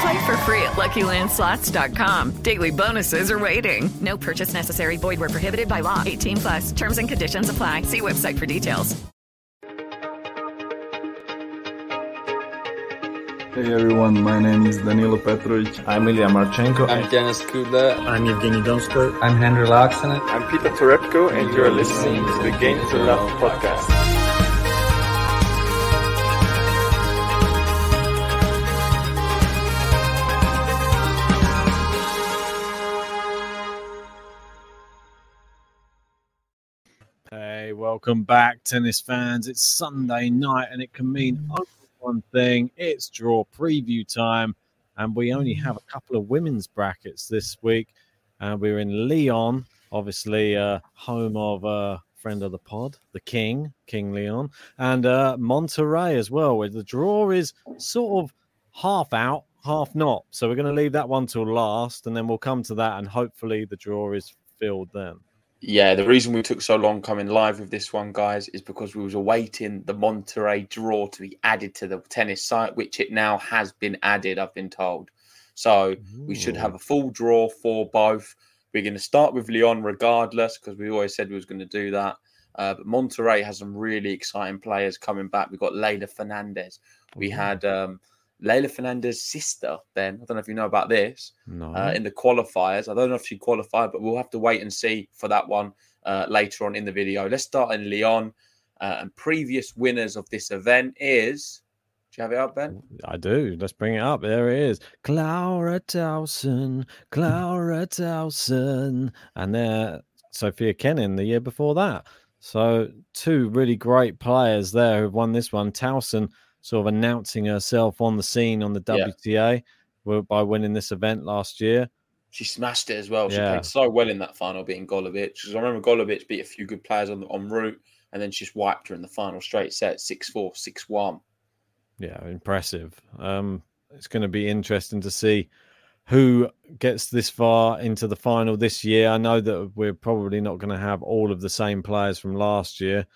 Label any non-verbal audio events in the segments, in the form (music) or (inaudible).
Play for free at LuckyLandSlots.com. Daily bonuses are waiting. No purchase necessary. Void were prohibited by law. 18 plus. Terms and conditions apply. See website for details. Hey everyone, my name is Danilo Petrovic. I'm Ilya Marchenko. I'm Denis Kudla. I'm Evgeny Donskoy. I'm Henri Laaksonen. I'm Peter Torebko, and you're listening to the Game to Love podcast. Welcome back, tennis fans. It's Sunday night, and it can mean only one thing it's draw preview time. And we only have a couple of women's brackets this week. Uh, we're in Lyon, obviously, uh, home of a uh, friend of the pod, the King, King Leon, and uh, Monterrey as well, where the draw is sort of half out, half not. So we're going to leave that one till last, and then we'll come to that, and hopefully the draw is filled then yeah, the reason we took so long coming live with this one, guys, is because we was awaiting the Monterrey draw to be added to the tennis site, which it now has been added. I've been told, so Ooh. we should have a full draw for both. We're going to start with Lyon regardless, because we always said we was going to do that. Uh, but Monterrey has some really exciting players coming back. We've got Leylah Fernandez. We had um, Leylah Fernandez's sister, Ben. I don't know if you know about this. No. Uh, in the qualifiers. I don't know if she qualified, but we'll have to wait and see for that one uh, later on in the video. Let's start in Lyon. Uh, and previous winners of this event is. Do you have it up, Ben? I do. Let's bring it up. There it is. Clara Tauson, Clara Tauson. And there, Sophia Kenin the year before that. So, two really great players there who've won this one. Tauson sort of announcing herself on the scene on the WTA yeah. by winning this event last year. She smashed it as well. She yeah. played so well in that final, beating Golubic. Because I remember Golubic beat a few good players on en route, and then she just wiped her in the final straight set, 6 4, 6 1. Yeah, impressive. Um, it's going to be interesting to see who gets this far into the final this year. I know that we're probably not going to have all of the same players from last year,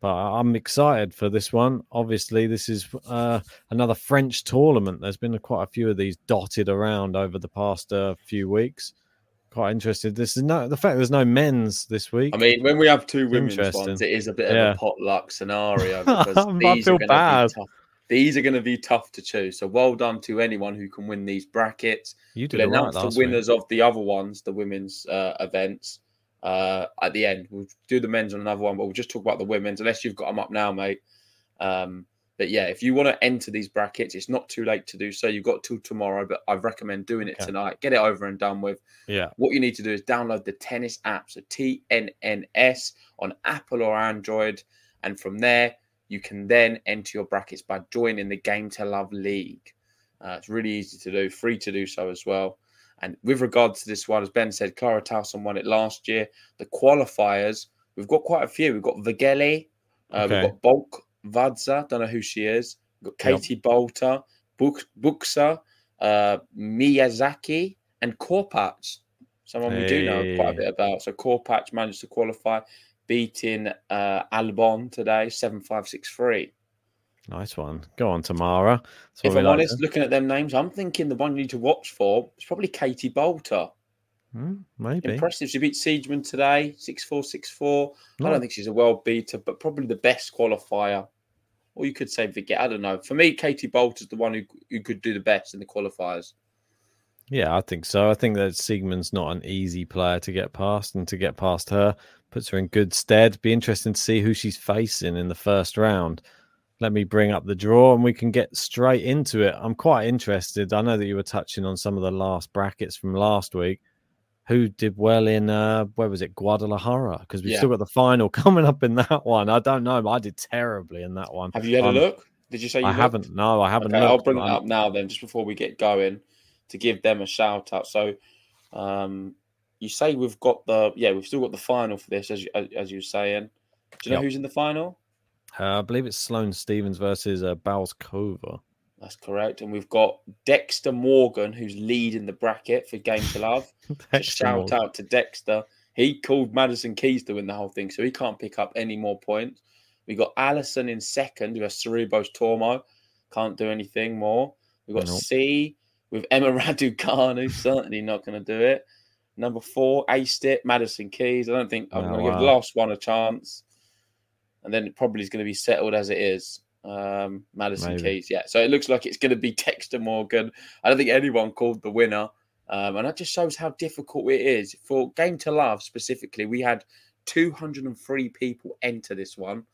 but I'm excited for this one. Obviously, this is uh, another French tournament. There's been quite a few of these dotted around over the past uh, few weeks. Quite interested. This is no the fact there's no men's this week. I mean, when we have two women's ones, it is a bit yeah. of a potluck scenario (laughs) because these are going to be tough. These are going to be tough to choose. So well done to anyone who can win these brackets. You did announce right the winners week. of the other ones, the women's uh, events uh, at the end. We'll do the men's on another one, but we'll just talk about the women's, unless you've got them up now, mate. Um, but yeah, if you want to enter these brackets, it's not too late to do so. You've got till tomorrow, but I recommend doing it okay. tonight. Get it over and done with. Yeah. What you need to do is download the tennis app, so TNNS on Apple or Android, and from there you can then enter your brackets by joining the Game to Love League. Uh, it's really easy to do, free to do so as well. And with regards to this one, as Ben said, Clara Tauson won it last year. The qualifiers, we've got quite a few. We've got Vögele, uh, okay. we've got Bulk Vadza, don't know who she is. We've got Katie yep. Boulter, Buk- Buxa, uh, Miyazaki, and Korpatsch. Someone hey. we do know quite a bit about. So Korpatsch managed to qualify. beating uh, Albon today, 7 5 6 3. Nice one. Go on, Tamara. If I'm like honest, to- looking at them names, I'm thinking the one you need to watch for is probably Katie Boulter. Hmm, maybe. Impressive. She beat Siegemund today, 6 4 6 4. I don't think she's a world beater, but probably the best qualifier. Or you could say Viget. I don't know. For me, Katie Boulter's the one who, who could do the best in the qualifiers. Yeah, I think so. I think that Siegemund's not an easy player to get past, and to get past her puts her in good stead. Be interesting to see who she's facing in the first round. Let me bring up the draw and we can get straight into it. I'm quite interested. I know that you were touching on some of the last brackets from last week. Who did well in uh where was it Guadalajara? Because we've Yeah. still got the final (laughs) coming up in that one. I don't know. I did terribly in that one. Have you had Um, a look? Did you say you I looked? haven't. No, I haven't. Okay, I'll bring it up now then, just before we get going, to give them a shout out. So, um, you say we've got the yeah, we've still got the final for this, as you, as, as you were saying. Do you know Yep. who's in the final? Uh, I believe it's Sloane Stevens versus uh, Bouzkova. That's correct. And we've got Dexter Morgan, who's leading the bracket for Game to Love. (laughs) Just shout Morgan. out to Dexter. He called Madison Keys to win the whole thing, so he can't pick up any more points. We got Allison in second, who has Sorribes Tormo. Can't do anything more. We've got Nope. C with Emma (laughs) Raducanu, who's certainly not going to do it. Number four, aced it, Madison Keys. I don't think I'm Oh, going to give the last one a chance. And then it probably is going to be settled as it is. Um, Madison Maybe. Keys, yeah. So it looks like it's going to be Dexter Morgan. I don't think anyone called the winner. Um, and that just shows how difficult it is. For Game to Love specifically, we had 203 people enter this one.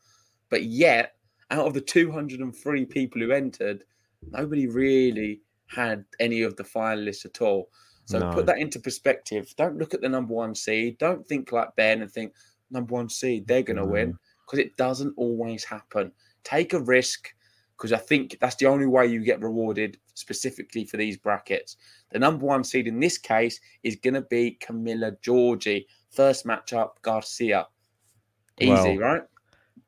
But yet, out of the 203 people who entered, nobody really had any of the finalists at all. So No. put that into perspective. Don't look at the number one seed. Don't think like Ben and think number one seed, they're going to win because it doesn't always happen. Take a risk because I think that's the only way you get rewarded specifically for these brackets. The number one seed in this case is going to be Camila Giorgi. First matchup, Garcia. Easy, Well, right?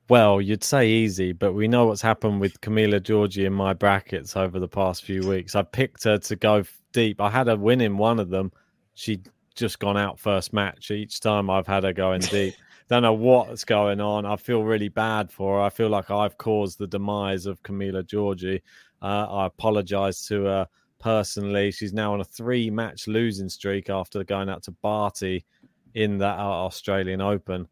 Well, you'd say easy, but we know what's happened with Camila Giorgi in my brackets over the past few weeks. I picked her to go deep. I had her win in one of them. She'd just gone out first match each time I've had her going deep. Don't know what's going on. I feel really bad for her. I feel like I've caused the demise of Camila Giorgi. Uh, I apologize to her personally. She's now on a three match losing streak after going out to Barty in that uh, Australian Open.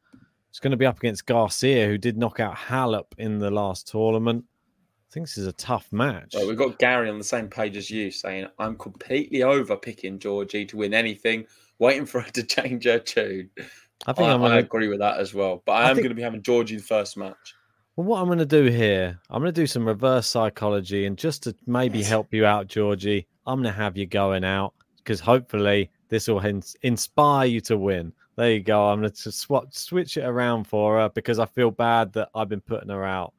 It's going to be up against Garcia, who did knock out Halep in the last tournament. I think this is a tough match. Well, we've got Gary on the same page as you saying, I'm completely over picking Giorgi to win anything, waiting for her to (laughs) change her tune. I think I, I'm gonna- agree with that as well. But I, I am think- going to be having Giorgi the first match. Well, what I'm going to do here, I'm going to do some reverse psychology, and just to maybe help you out, Giorgi, I'm going to have you going out because hopefully this will ins- inspire you to win. There you go. I'm going to swap, switch it around for her because I feel bad that I've been putting her out.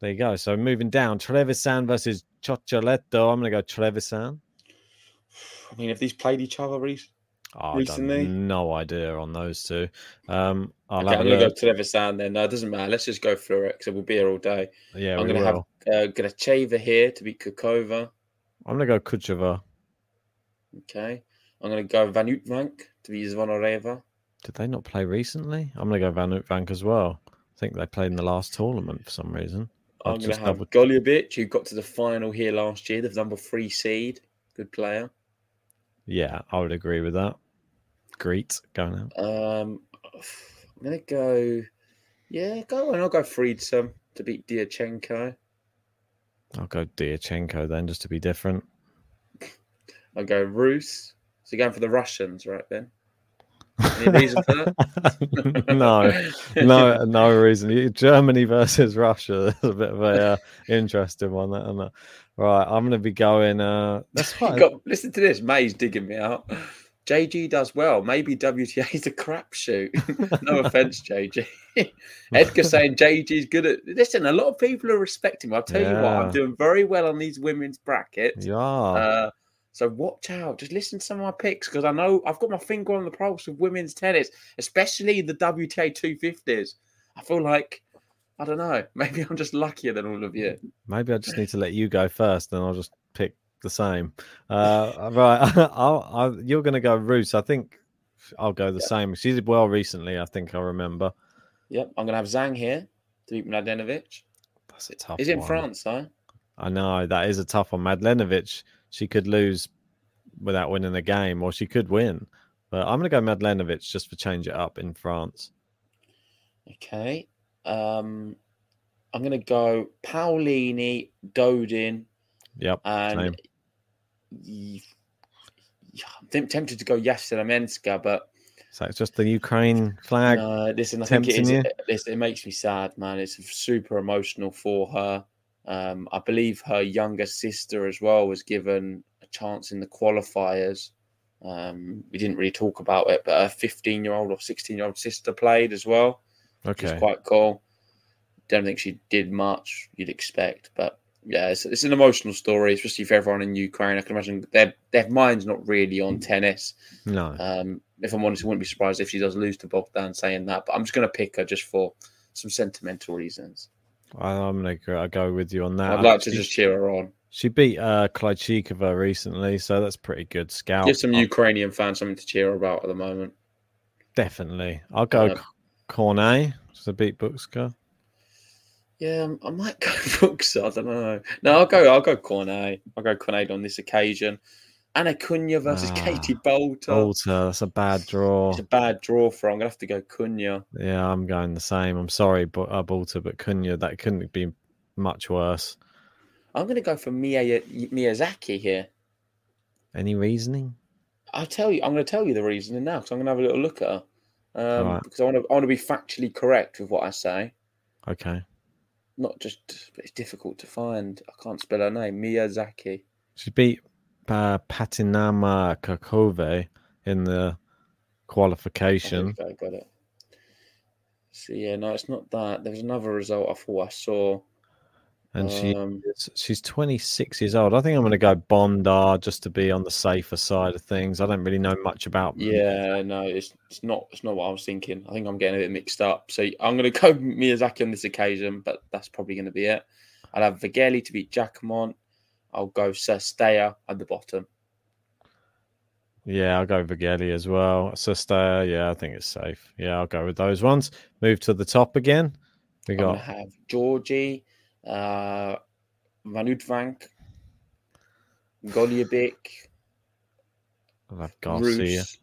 There you go. So moving down, Trevisan versus Cocciaretto. I'm going to go Trevisan. I mean, have these played each other recently? Oh, Recently? No idea on those two. Um, I'll Okay, have I'm going to go to Levisan then. No, it doesn't matter. Let's just go through it because we'll be here all day. Yeah, I'm going to have uh, Gracheva here to beat Kukova. I'm going to go Kucheva. Okay. I'm going to go Van Uytvanck to beat Zvonareva. Did they not play recently? I'm going to go Van Uytvanck as well. I think they played in the last tournament for some reason. I'm going to just have double- Golubic, who got to the final here last year, the number three seed. Good player. Yeah, I would agree with that. Great going out. Um, I'm to go, yeah, go on. I'll go Friedsam to beat Diatchenko. I'll go Diatchenko then, just to be different. (laughs) I'll go Rus. So you're going for the Russians, right then? Any (laughs) reason for that? no, (laughs) no, no reason. Germany versus Russia. That's a bit of a uh, interesting one. That, isn't it? Right, I'm going to be going. Uh, that's quite. got, listen to this. May's digging me out. JG does well. Maybe WTA is a crapshoot. (laughs) no offense, JG. (laughs) Edgar saying JG's good at. Listen, a lot of people are respecting me. I'll tell you what, I'm doing very well on these women's brackets. Yeah. Uh, so watch out. Just listen to some of my picks because I know I've got my finger on the pulse of women's tennis, especially the WTA 250s. I feel like I don't know. (laughs) Maybe I'm just luckier than all of you. Maybe I just need to let you go first, and I'll just pick the same. Uh, right, (laughs) I'll, I'll, you're going to go Rus. I think I'll go the same. She did well recently, I think I remember. Yep, I'm going to have Zhang here to beat Mladenovic. That's a tough Is it in. France, though? I know that is a tough one. Madlenovic, she could lose without winning a game, or she could win. But I'm going to go Madlenovic just for change it up in France. Okay. Um, I'm going to go Paolini, Dodin, Yep. and same. I'm tempted to go Yastremska, but So it's just the Ukraine flag. uh, listen, I think it, tempting you? it, it makes me sad, man. It's super emotional for her. Um, I believe her younger sister as well was given a chance in the qualifiers. Um, we didn't really talk about it, but her 15 year old or 16 year old sister played as well. which is quite cool. Don't think she did much you'd expect, but yeah, it's, it's an emotional story, especially for everyone in Ukraine. I can imagine their their mind's not really on tennis. No. Um, if I'm honest, I wouldn't be surprised if she does lose to Bogdan saying that, but I'm just going to pick her just for some sentimental reasons. I- I'm going to go, with you on that. I'd like to She- just cheer her on, She beat uh, Klitschikova recently, so that's pretty good scout. give some Ukrainian fans something to cheer about at the moment. Definitely. I'll go Um, Cornet to beat Buxka. Yeah, um, I might go (laughs) books. I don't know. No, I'll go. I'll go Cornet. I'll go Cornet on this occasion. Ana Konjuh versus Ah, Katie Boulter. Boulter, that's a bad draw. It's a bad draw for. her. I'm gonna have to go Konjuh. Yeah, I'm going the same. I'm sorry, but uh, Boulter, but Konjuh, that couldn't be much worse. I'm gonna go for Mia Miyazaki here. Any reasoning? I'll tell you. I'm gonna tell you the reasoning now because I'm gonna have a little look at her. Um, Right. Because I want to. I want to be factually correct with what I say. Okay. Not just. It's difficult to find. I can't spell her name. Miyazaki. She beat uh, Patinama Kakove in the qualification. I got it. So yeah, no, it's not that. There was another result I thought I saw. And she Um, she's 26 years old. I think I'm going to go Bondar just to be on the safer side of things. I don't really know much about. Yeah, no, it's it's not it's not what I was thinking. I think I'm getting a bit mixed up. So I'm going (laughs) to go Miyazaki on this occasion, but that's probably going to be it. I'll have Vögele to beat Jacquemot. I'll go Sestea at the bottom. Yeah, I'll go Vögele as well. Sestaya, yeah, I think it's safe. Yeah, I'll go with those ones. Move to the top again. We got have Giorgi, uh, Vanutvank, Golubic, I'll Garcia. (sighs)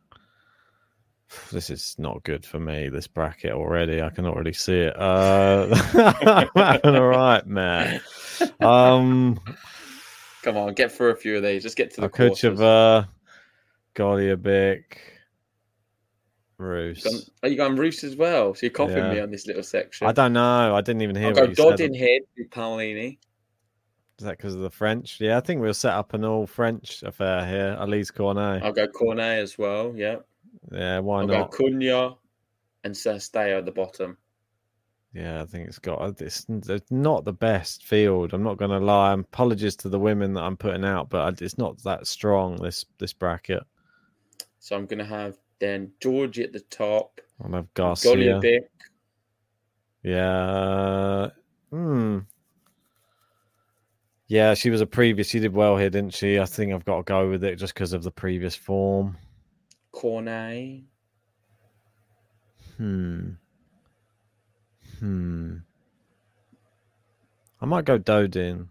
This is not good for me. This bracket already. I can already see it. Uh, (laughs) all right, man. Um, Come on, get through a few of these. Let's get to the quarters. Akucheva, Golubic, Rus. Gone- Are you going oh, Rus as well? So you're copying me on this little section. I don't know. I didn't even hear I'll go Dodin here with Paolini. Is that because of the French? Yeah, I think we'll set up an all French affair here. Alizé Cornet. I'll go Cornet as well. Yeah. Yeah, why I'll not? go Konjuh and Sesteo at the bottom. Yeah, I think it's got it's, it's not the best field. I'm not going to lie. I'm apologies to the women that I'm putting out, but it's not that strong. This this bracket. So I'm going to have then Giorgi at the top. I'll have Garcia. Golubic. Yeah. Hmm. Yeah, she was a previous. She did well here, didn't she? I think I've got to go with it just because of the previous form. Cornet. Hmm. Hmm. I might go Dodin.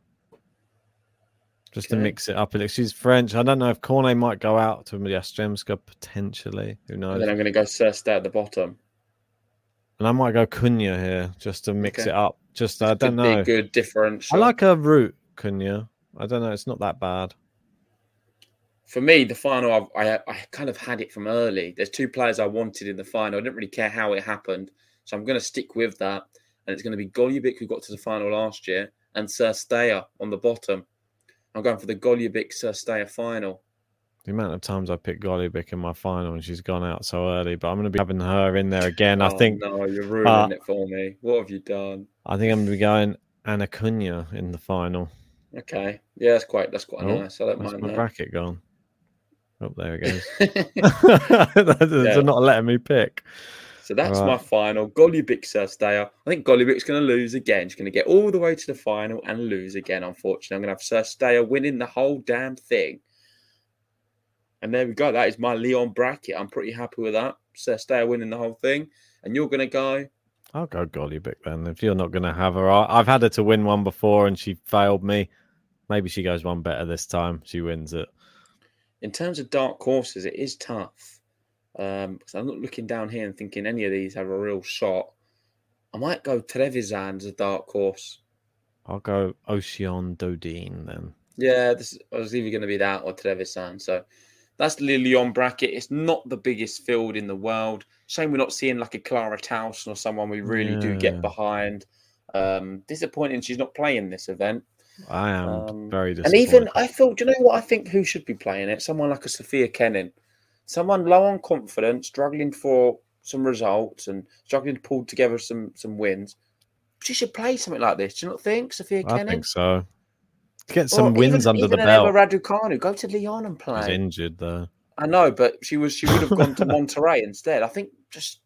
Just to mix it up a little. She's French. I don't know if Cornet might go out to Yastremska potentially. Who knows? And then I'm going to go Sesteo at the bottom. And I might go Konjuh here just to mix Okay. it up. Just I don't know. a good differential. I like a route, Konjuh. I don't know. It's not that bad. For me, the final, I've, I, I kind of had it from early. There's two players I wanted in the final. I didn't really care how it happened. So I'm going to stick with that. And it's going to be Golubic, who got to the final last year, and Sesteo on the bottom. I'm going for the Golubic Sesteo final. The amount of times I picked Golubic in my final and she's gone out so early, but I'm going to be having her in there again. I Oh, think. No, you're ruining uh, it for me. What have you done? I think I'm going to be going Ana Konjuh in the final. Okay. Yeah, that's quite that's quite Oh, nice. I don't mind my that. bracket gone? Oh, there it goes. (laughs) (laughs) They're Yeah. not letting me pick. So that's Right. my final. Golubic Sesteo. I think Golubic's going to lose again. She's going to get all the way to the final and lose again, unfortunately. I'm going to have Sesteo winning the whole damn thing. And there we go. That is my Lyon bracket. I'm pretty happy with that. So stay winning the whole thing. And you're going to go. I'll go Golubic then. If you're not going to have her, I've had her to win one before and she failed me. Maybe she goes one better this time. She wins it. In terms of dark horses, it is tough. Um, because I'm not looking down here and thinking any of these have a real shot. I might go Trevisan as a dark horse. I'll go Océane Dodin then. Yeah, this was either going to be that or Trevisan. So that's the Lyon bracket. It's not the biggest field in the world. Shame we're not seeing like a Clara Tauson or someone we really do get behind. Um, disappointing she's not playing this event. I am Um, very disappointed. And even I thought, do you know what I think? Who should be playing it? Someone like a Sophia Kenin, someone low on confidence, struggling for some results and struggling to pull together some some wins. She should play something like this. Do you not think, Sophia I Kenin? think so. Get Or some wins even, under even the belt. Raducanu, go to Lyon and She's play. injured though. I know, but she was she would have gone to (laughs) Monterrey instead. I think just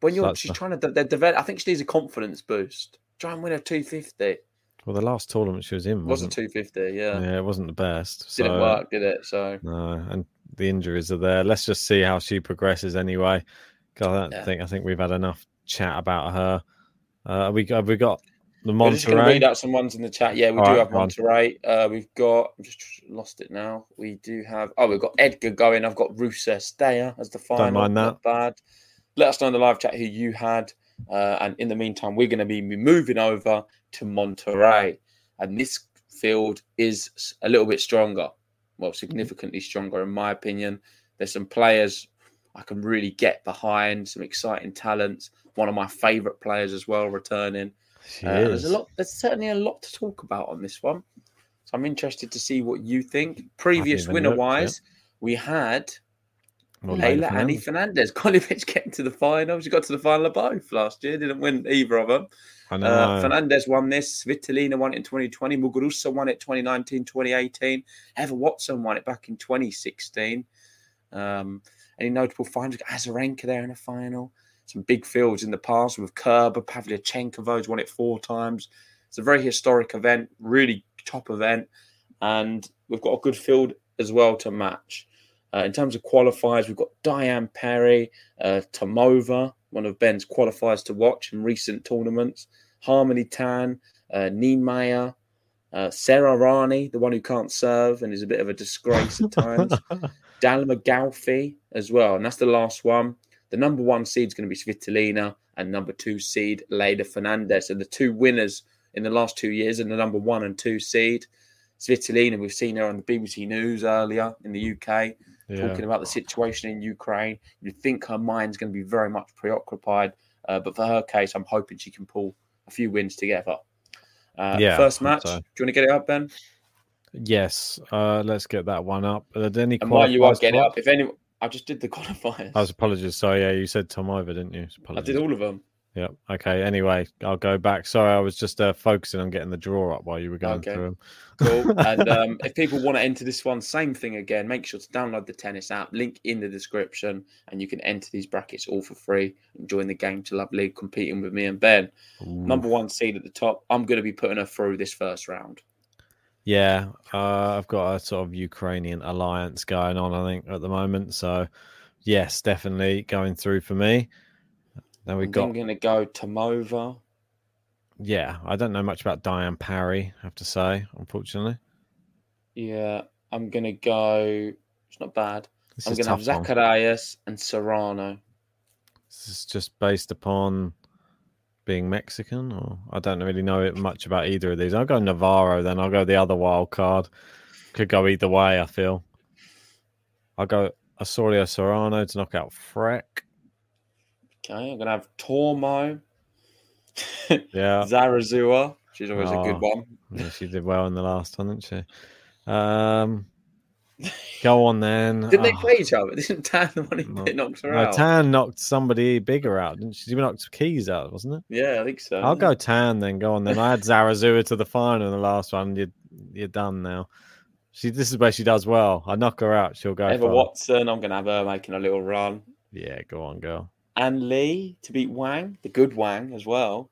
when you're that's she's the- trying to de- de- develop. I think she needs a confidence boost. Try and win a two fifty. Well, the last tournament she was in Was a wasn't. two fifty? Yeah. Yeah, it wasn't the best. didn't work, did it? So No, and the injuries are there. Let's just see how she progresses anyway. 'Cause I don't Yeah. think I think we've had enough chat about her. Uh, we have we got the we're just going to read out some ones in the chat. Yeah, we All do right, have. Monterrey. Uh, we've got I've just lost it now. We do have oh, we've got Edgar going. I've got Rusa Steyer as the final. mind Not bad. Let us know in the live chat who you had. Uh, and in the meantime, we're going to be moving over to Monterrey. And this field is a little bit stronger. Well, significantly stronger, in my opinion. There's some players I can really get behind, some exciting talents. One of my favourite players as well returning. Uh, there's a lot. There's certainly a lot to talk about on this one. So I'm interested to see what you think. Previous winner looked, yeah. wise, we had Well, Leylah Annie Fernandez. Golubic (laughs) getting to the final. She got to the final of both last year. Didn't win either of them. I know. Uh, Fernandez won this. Vitalina won it in 2020. Muguruza won it 2019, 2018. Heather Watson won it back in 2016. Um, any notable finds? Azarenka there in the final. Some big fields in the past with Kerber, Pavlyuchenko. Those won it four times. It's a very historic event, really top event, and we've got a good field as well to match. Uh, in terms of qualifiers, we've got Diane Parry, uh, Tomova, one of Ben's qualifiers to watch in recent tournaments. Harmony Tan, uh, Niemeier, uh, Sara Errani, the one who can't serve and is a bit of a disgrace at times. (laughs) Dalma Galfi as well. And that's the last one. The number one seed is going to be Svitolina and number two seed Leylah Fernandez. And the two winners in the last two years are the number one and two seed. Svitolina, we've seen her on the BBC News earlier in the UK Yeah. talking about the situation in Ukraine. You'd think her mind's going to be very much preoccupied. Uh, but for her case, I'm hoping she can pull a few wins together. Uh, Yeah, First match. so. Do you want to get it up, Ben? Yes. Uh, let's get that one up. Are there any And while you are getting up, if any, I just did the (laughs) qualifiers. I was apologies. Sorry, yeah, you said Tomova, didn't you? I did all of them. Yeah. Okay. Anyway, I'll go back. Sorry, I was just uh, focusing on getting the draw up while you were going Okay. through them. Cool. (laughs) and um, if people want to enter this one, same thing again. Make sure to download the tennis app. Link in the description, and you can enter these brackets all for free. And join the game to Love League, competing with me and Ben. Number one seed at the top. I'm going to be putting her through this first round. Yeah, uh, I've got a sort of Ukrainian alliance going on, I think, at the moment. So, yes, definitely going through for me. Then we've I'm got, going to go Tomova. yeah, I don't know much about Diane Parry, I have to say, unfortunately. Yeah, I'm going to go. It's not bad. This I'm going to have tough one. Zacarias and Serrano. This is just based upon being Mexican, or I don't really know it much about either of these. I'll go Navarro, then I'll go the other wild card. Could go either way, I feel. I'll go Osorio Serrano to knock out Frech. Okay, I'm to have Tormo. (laughs) Yeah. Zarazua. She's always a good one. Yeah, she did well in the last one, didn't she? Um, go on then. Didn't they Oh, play each other? (laughs) Didn't Tan the one who no. knocked her no, out? Tan knocked somebody bigger out, didn't she? She knocked Keys out, wasn't it? Yeah, I think so. I'll go Tan then. Go on then. I had Zarazua to the final in the last one. You're, you're done now. She. This is where she does well. I knock her out. She'll go. Eva. Watson. I'm going to have her making a little run. Yeah, go on, girl. And Li to beat Wang, the good Wang as well.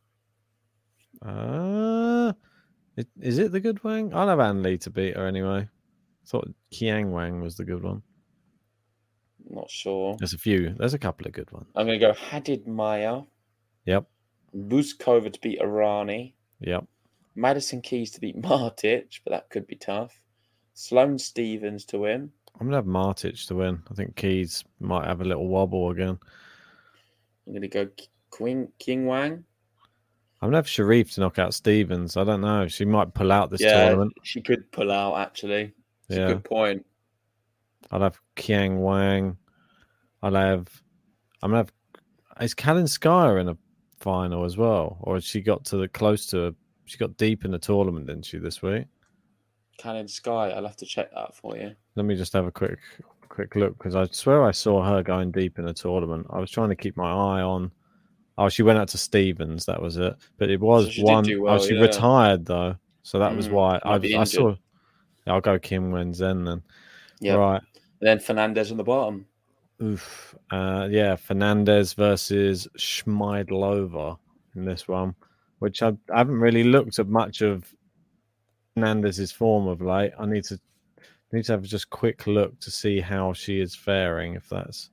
Uh, is it the good Wang? I'll have Ann Li to beat her anyway. thought Qiang Wang was the good one. Not sure. There's a few. There's a couple of good ones. I'm going to go Haddad Maia, Yep. Bouzkova to beat Errani. Yep. Madison Keys to beat (laughs) Martic, but that could be tough. Sloane Stevens to win. I'm gonna have Martic to win. I think Keys might have a little wobble again. I'm going to go Queen King Wang. I'm gonna have Sherif to knock out Stevens. I don't know. She might pull out this yeah, tournament. she could pull out. Actually, it's Yeah. a good point. I'll have Qiang Wang. I'll have. I'm gonna have. Is Kalinskaya in a final as well, or has she got to the close to? She got deep in the tournament, didn't she this week? Cannon Sky. I'll have to check that for you. Let me just have a quick, quick look because I swear I saw her going deep in the tournament. I was trying to keep my eye on. Oh, she went out to Stevens. That was it. But it was did one. do oh, she yeah. retired though, so that was Mm, why I, I saw. I'll go Qinwen Zheng then. Yeah. Right. And then Fernandez on the bottom. Oof. Uh, yeah, Fernandez versus Schmiedlova in this one, which I, I haven't really looked at much of Fernandez's form of late. I need to need to have just quick look to see how she is faring. If that's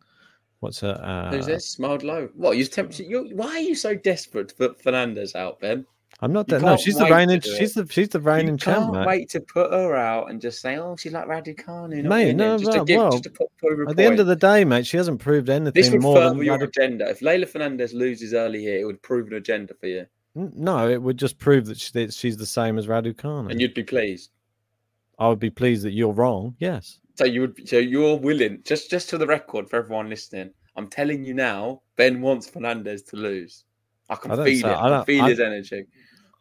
what's her. Uh, Who's this? Smiled low. What? You tempted? You, why are you so desperate to put Fernandez out, Ben? I'm not. That, no, she's the reigning. She's the she's the reigning champ, can't mate. wait to put her out and just say, "Oh, she's like Raducanu." not Mate, no, just to give, well, just to put, a At the end of the day, mate, she hasn't proved anything this would more than further your Radu- agenda. If Leylah Fernandez loses early here, it would prove an agenda for you, No, it would just prove that, she, that she's the same as Raducanu. and you'd be pleased. I would be pleased that you're wrong. Yes. So you would. So you're willing. Just, just to the record for everyone listening, I'm telling you now. Ben wants Fernandez to lose. I can I feel it. I I, feel I- his energy.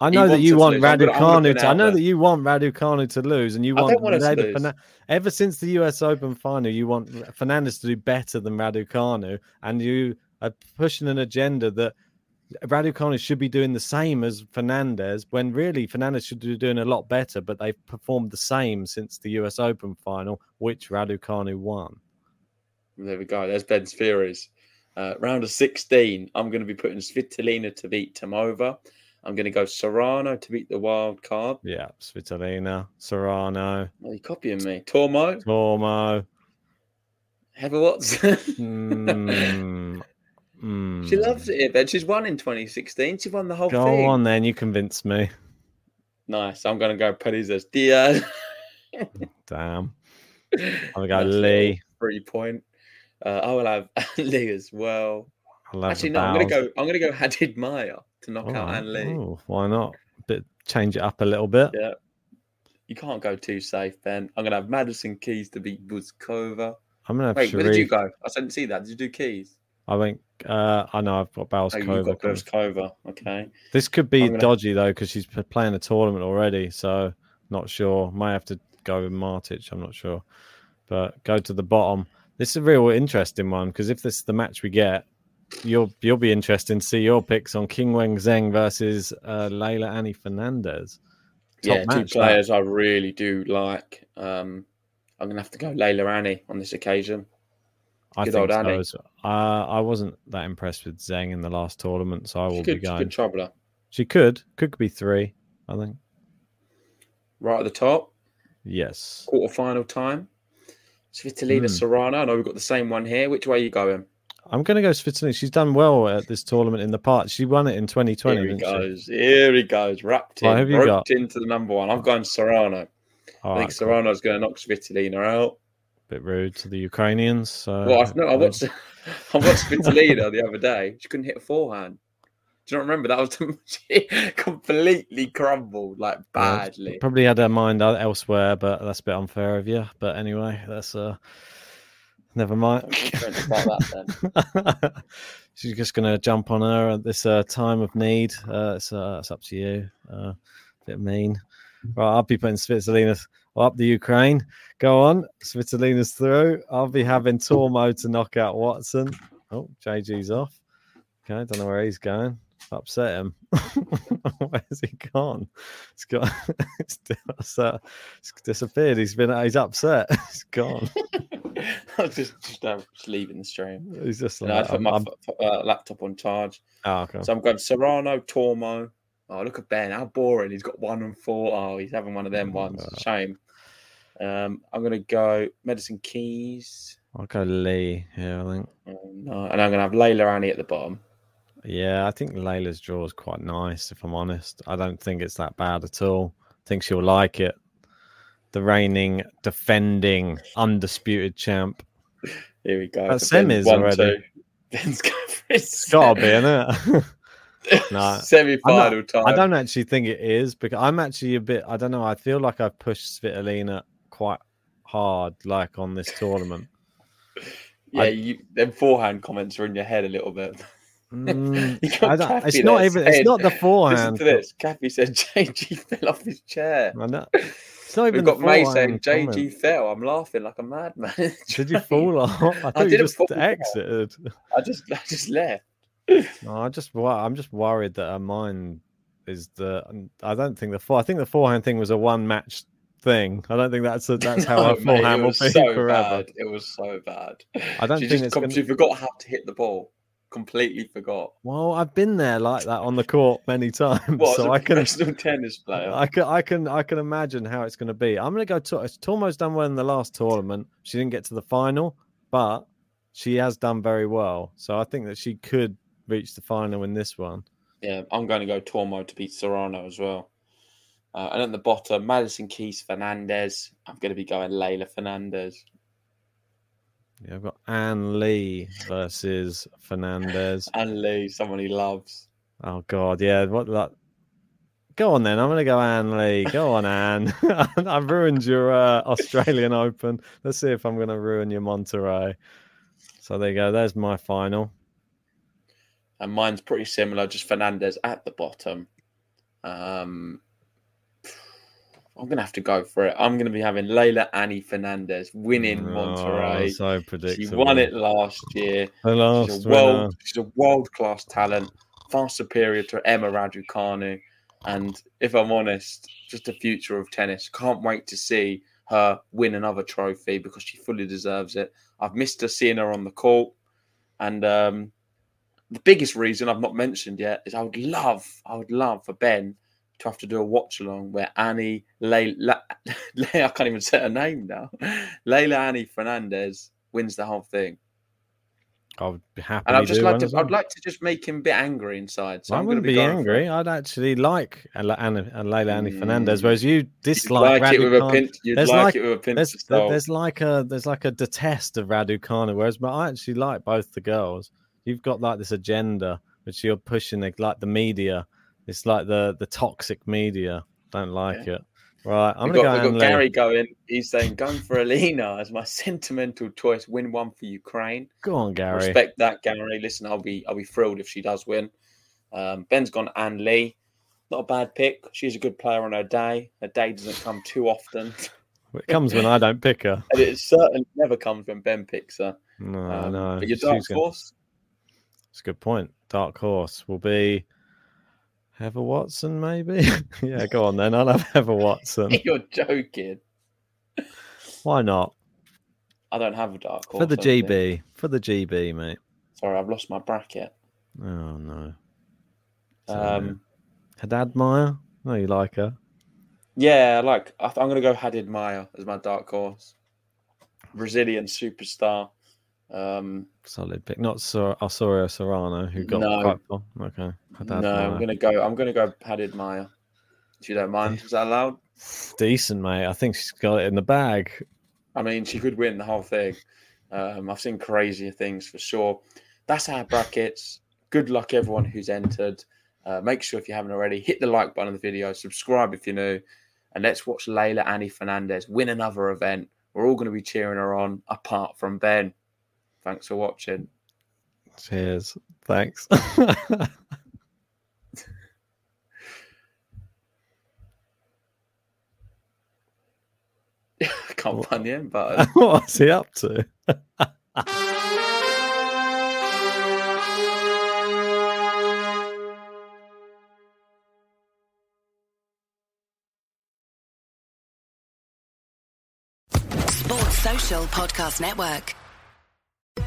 I know that you want lose. I'm I'm Raducanu. To, I know that you want Raducanu to lose, and you I want don't want her to lose. Fernan- ever since the U.S. Open final, you want Fernandez to do better than Raducanu, and you are pushing an agenda that Raducanu should be doing the same as Fernandez, when really Fernandez should be doing a lot better. But they've performed the same since the U.S. Open final, which Raducanu won. There we go. There's Ben's theories. Uh, round of 16, I'm going to be putting Svitolina to beat Tomova. I'm going to go Serrano to beat the wild card. Yeah, Svitolina, Serrano, Are you're copying me. Tormo, Tormo. Heather Watson. (laughs) Mm, mm. she loves it, Ben. She's won in 2016. She won the whole Go thing. on, then you convinced me. Nice. I'm going to go Perez's Diaz. (laughs) Damn. I'll go That's a Li. Three point. Uh, I will have (laughs) Li as well. Actually, no. I'm going to go. I'm going to go Haddad Maia to knock out Alright. Ann Li. Oh, why not? Bit change it up a little bit. Yeah. You can't go too safe, Ben. I'm going to have Madison Keys to beat Bouzkova. I'm gonna have Wait, where did you go? I didn't see that. Did you do Keys? I went. Uh, I know I've got Bowles Oh, Kova got. Bouzkova. Okay. This could be gonna- dodgy though because she's playing a tournament already. So not sure. Might have to go with Martic. I'm not sure. But go to the bottom. This is a real interesting one because if this is the match we get, you'll you'll be interested to see your picks on Qinwen Zheng versus uh, Leylah Annie Fernandez. Top yeah, two match, that. players I really do like. Um, I'm going to have to go Leylah Annie on this occasion. I Good think so. Annie. as- Uh, I wasn't that impressed with Zheng in the last tournament, so I will She be could, going. good troubler. She could could be three. I think. Right at the top, Yes. quarter final time. Svitolina Hmm. Serrano. I know we've got the same one here. Which way are you going? I'm going to go Switzerland. She's done well at this tournament in the past. She won it in 2020. Here he didn't she? goes. Here he goes. Wrapped in. Have you got? into the number one. I'm going Serrano. All I think right, cool. Serrano's going to knock Svitolina out. Bit rude to the Ukrainians. So Well, I, no, I watched (laughs) I watched Svitolina the other day. She couldn't hit a forehand. Do you not remember that was (laughs) she completely crumbled like Yeah, badly. Probably had her mind elsewhere, but that's a bit unfair of you. But anyway, that's uh, never mind. Don't about that then. (laughs) She's just going to jump on her at this uh, time of need. Uh, it's, uh, it's up to you. Uh, bit mean. Right, I'll be putting Svitolina up the Ukraine. Go on, Svitolina's through. I'll be having Tormo to knock out Watson. Oh, JG's off. Okay, don't know where he's going. Upset him. (laughs) Where's he gone? It's gone. (laughs) it's, it's disappeared. He's been. He's upset. (laughs) he's gone. I was just just, uh, just leaving the stream. He's just And I put my uh, laptop on charge. oh, okay. So I'm going Serrano, Tormo. Oh, look at Ben. How boring. He's got one and four. Oh, he's having one of them ones. Shame. Um, I'm going to go Medicine Keys. I'll go Li here, I think. No. And I'm going to have Leylah Annie at the bottom. Yeah, I think Leylah's draw is quite nice, if I'm honest. I don't think it's that bad at all. I think she'll like it. The reigning, defending, undisputed champ. Here we go. That's semis one, already. (laughs) Ben's going for his It's got to be, innit? no. semi I'm final not- time. I don't actually think it is because I'm actually a bit. I don't know. I feel like I've pushed Svitolina quite hard, like on this tournament. (laughs) Yeah, I- you, them forehand comments are in your head a little bit. Mm, (laughs) I it's not even. It's not the forehand. Listen to this. Kathy said (laughs) JG fell off his chair. I know. It's not even We've got May saying JG comment. fell. I'm laughing like a madman. Did you fall off? I thought you didn't just fall off. exited. I just, I just left. No, I just, I'm just worried that her mind is the. I don't think the four. I think the forehand thing was a one match thing. I don't think that's a, (laughs) that's how No, mate, forehand it will was be so forever. bad. It was so bad. I don't she think just gonna- she forgot how to hit the ball. Completely forgot. Well, I've been there like that on the court many (laughs) times, What, so I can (laughs) tennis player? I can, I can, I can imagine how it's going to be. I'm going to go. To, Tormo's done well in the last tournament. She didn't get to the final, but she has done very well. So I think that she could reach the final in this one. Yeah, I'm going to go Tormo to beat Serrano as well. Uh, and at the bottom, Madison Keys Fernandez. I'm going to be going Leylah Fernandez. Yeah, I've got Ann Li versus Fernandez. (laughs) And Li, someone he loves. Oh God, yeah. What that? Go on then. I'm going to go Ann Li. Go on, (laughs) Anne. (laughs) I've ruined your uh, Australian Open. Let's see if I'm going to ruin your Monterrey. So there you go. There's my final. And mine's pretty similar, just Fernandez at the bottom. Um, I'm going to have to go for it. I'm going to be having Leylah Annie Fernandez winning Monterrey. Oh, so She won it last year. The last she's a winner. world, she's a world class talent, far superior to Emma Raducanu. And if I'm honest, just the future of tennis. Can't wait to see her win another trophy because she fully deserves it. I've missed her seeing her on the court, and um, the biggest reason I've not mentioned yet is I would love, I would love for Ben to have to do a watch along where Annie Leylah, (laughs) I can't even say her name now, (laughs) Leylah Annie Fernandez wins the whole thing. I would be happy. And I'd just like to. I'd like to just make him a bit angry inside. So I I'm wouldn't going be to be, for angry. I'd actually like Anna, Anna, Leylah Annie Fernandez, Mm. whereas you dislike like it with a Raducanu. pinch- you'd There's like it with a pinch there's, there's like a there's like a detest of Radu Raducanu, whereas but I actually like both the girls. You've got like this agenda which you're pushing, like like the media. It's like the the toxic media. Don't like it. Right, I'm We've gonna got, go we've got Gary going. He's saying going for Alina as my (laughs) sentimental choice. Win one for Ukraine. Go on, Gary. Respect that, Gary. Listen, I'll be I'll be thrilled if she does win. Um, Ben's gone Ann Li. Not a bad pick. She's a good player on her day. Her day doesn't come too often, (laughs) It comes when I don't pick her. and it certainly never comes when Ben picks her. No, Um, no. But your dark she's gonna- horse. It's a good point. Dark horse will be Heather Watson, maybe. (laughs) yeah, go on then. I'll have Heather Watson. (laughs) You're joking. Why not? I don't have a dark horse. For the I don't think. GB. For the GB, mate. Sorry, I've lost my bracket. Oh no. Um, Haddad Maia? No, you like her. Yeah, I like. I th- I'm going to go Haddad Maia as my dark horse. Brazilian superstar. Um, Solid pick. Not Sor- Osorio Serrano, who got No. quite far. Okay. No, I'm to go. I'm to go padded Maya. If you don't mind, is that allowed? Decent, mate. I think she's got it in the bag. I mean, she could win the whole thing. Um, I've seen crazier things for sure. That's our brackets. Good luck, everyone who's entered. Uh, make sure if you haven't already, hit the like button on the video, subscribe if you're new, and let's watch Leylah Annie Fernandez win another event. We're all going to be cheering her on, apart from Ben. Thanks for watching. Cheers. Thanks. (laughs) (laughs) Can't find the end button. (laughs) What's he up to? Sports Social Podcast Network.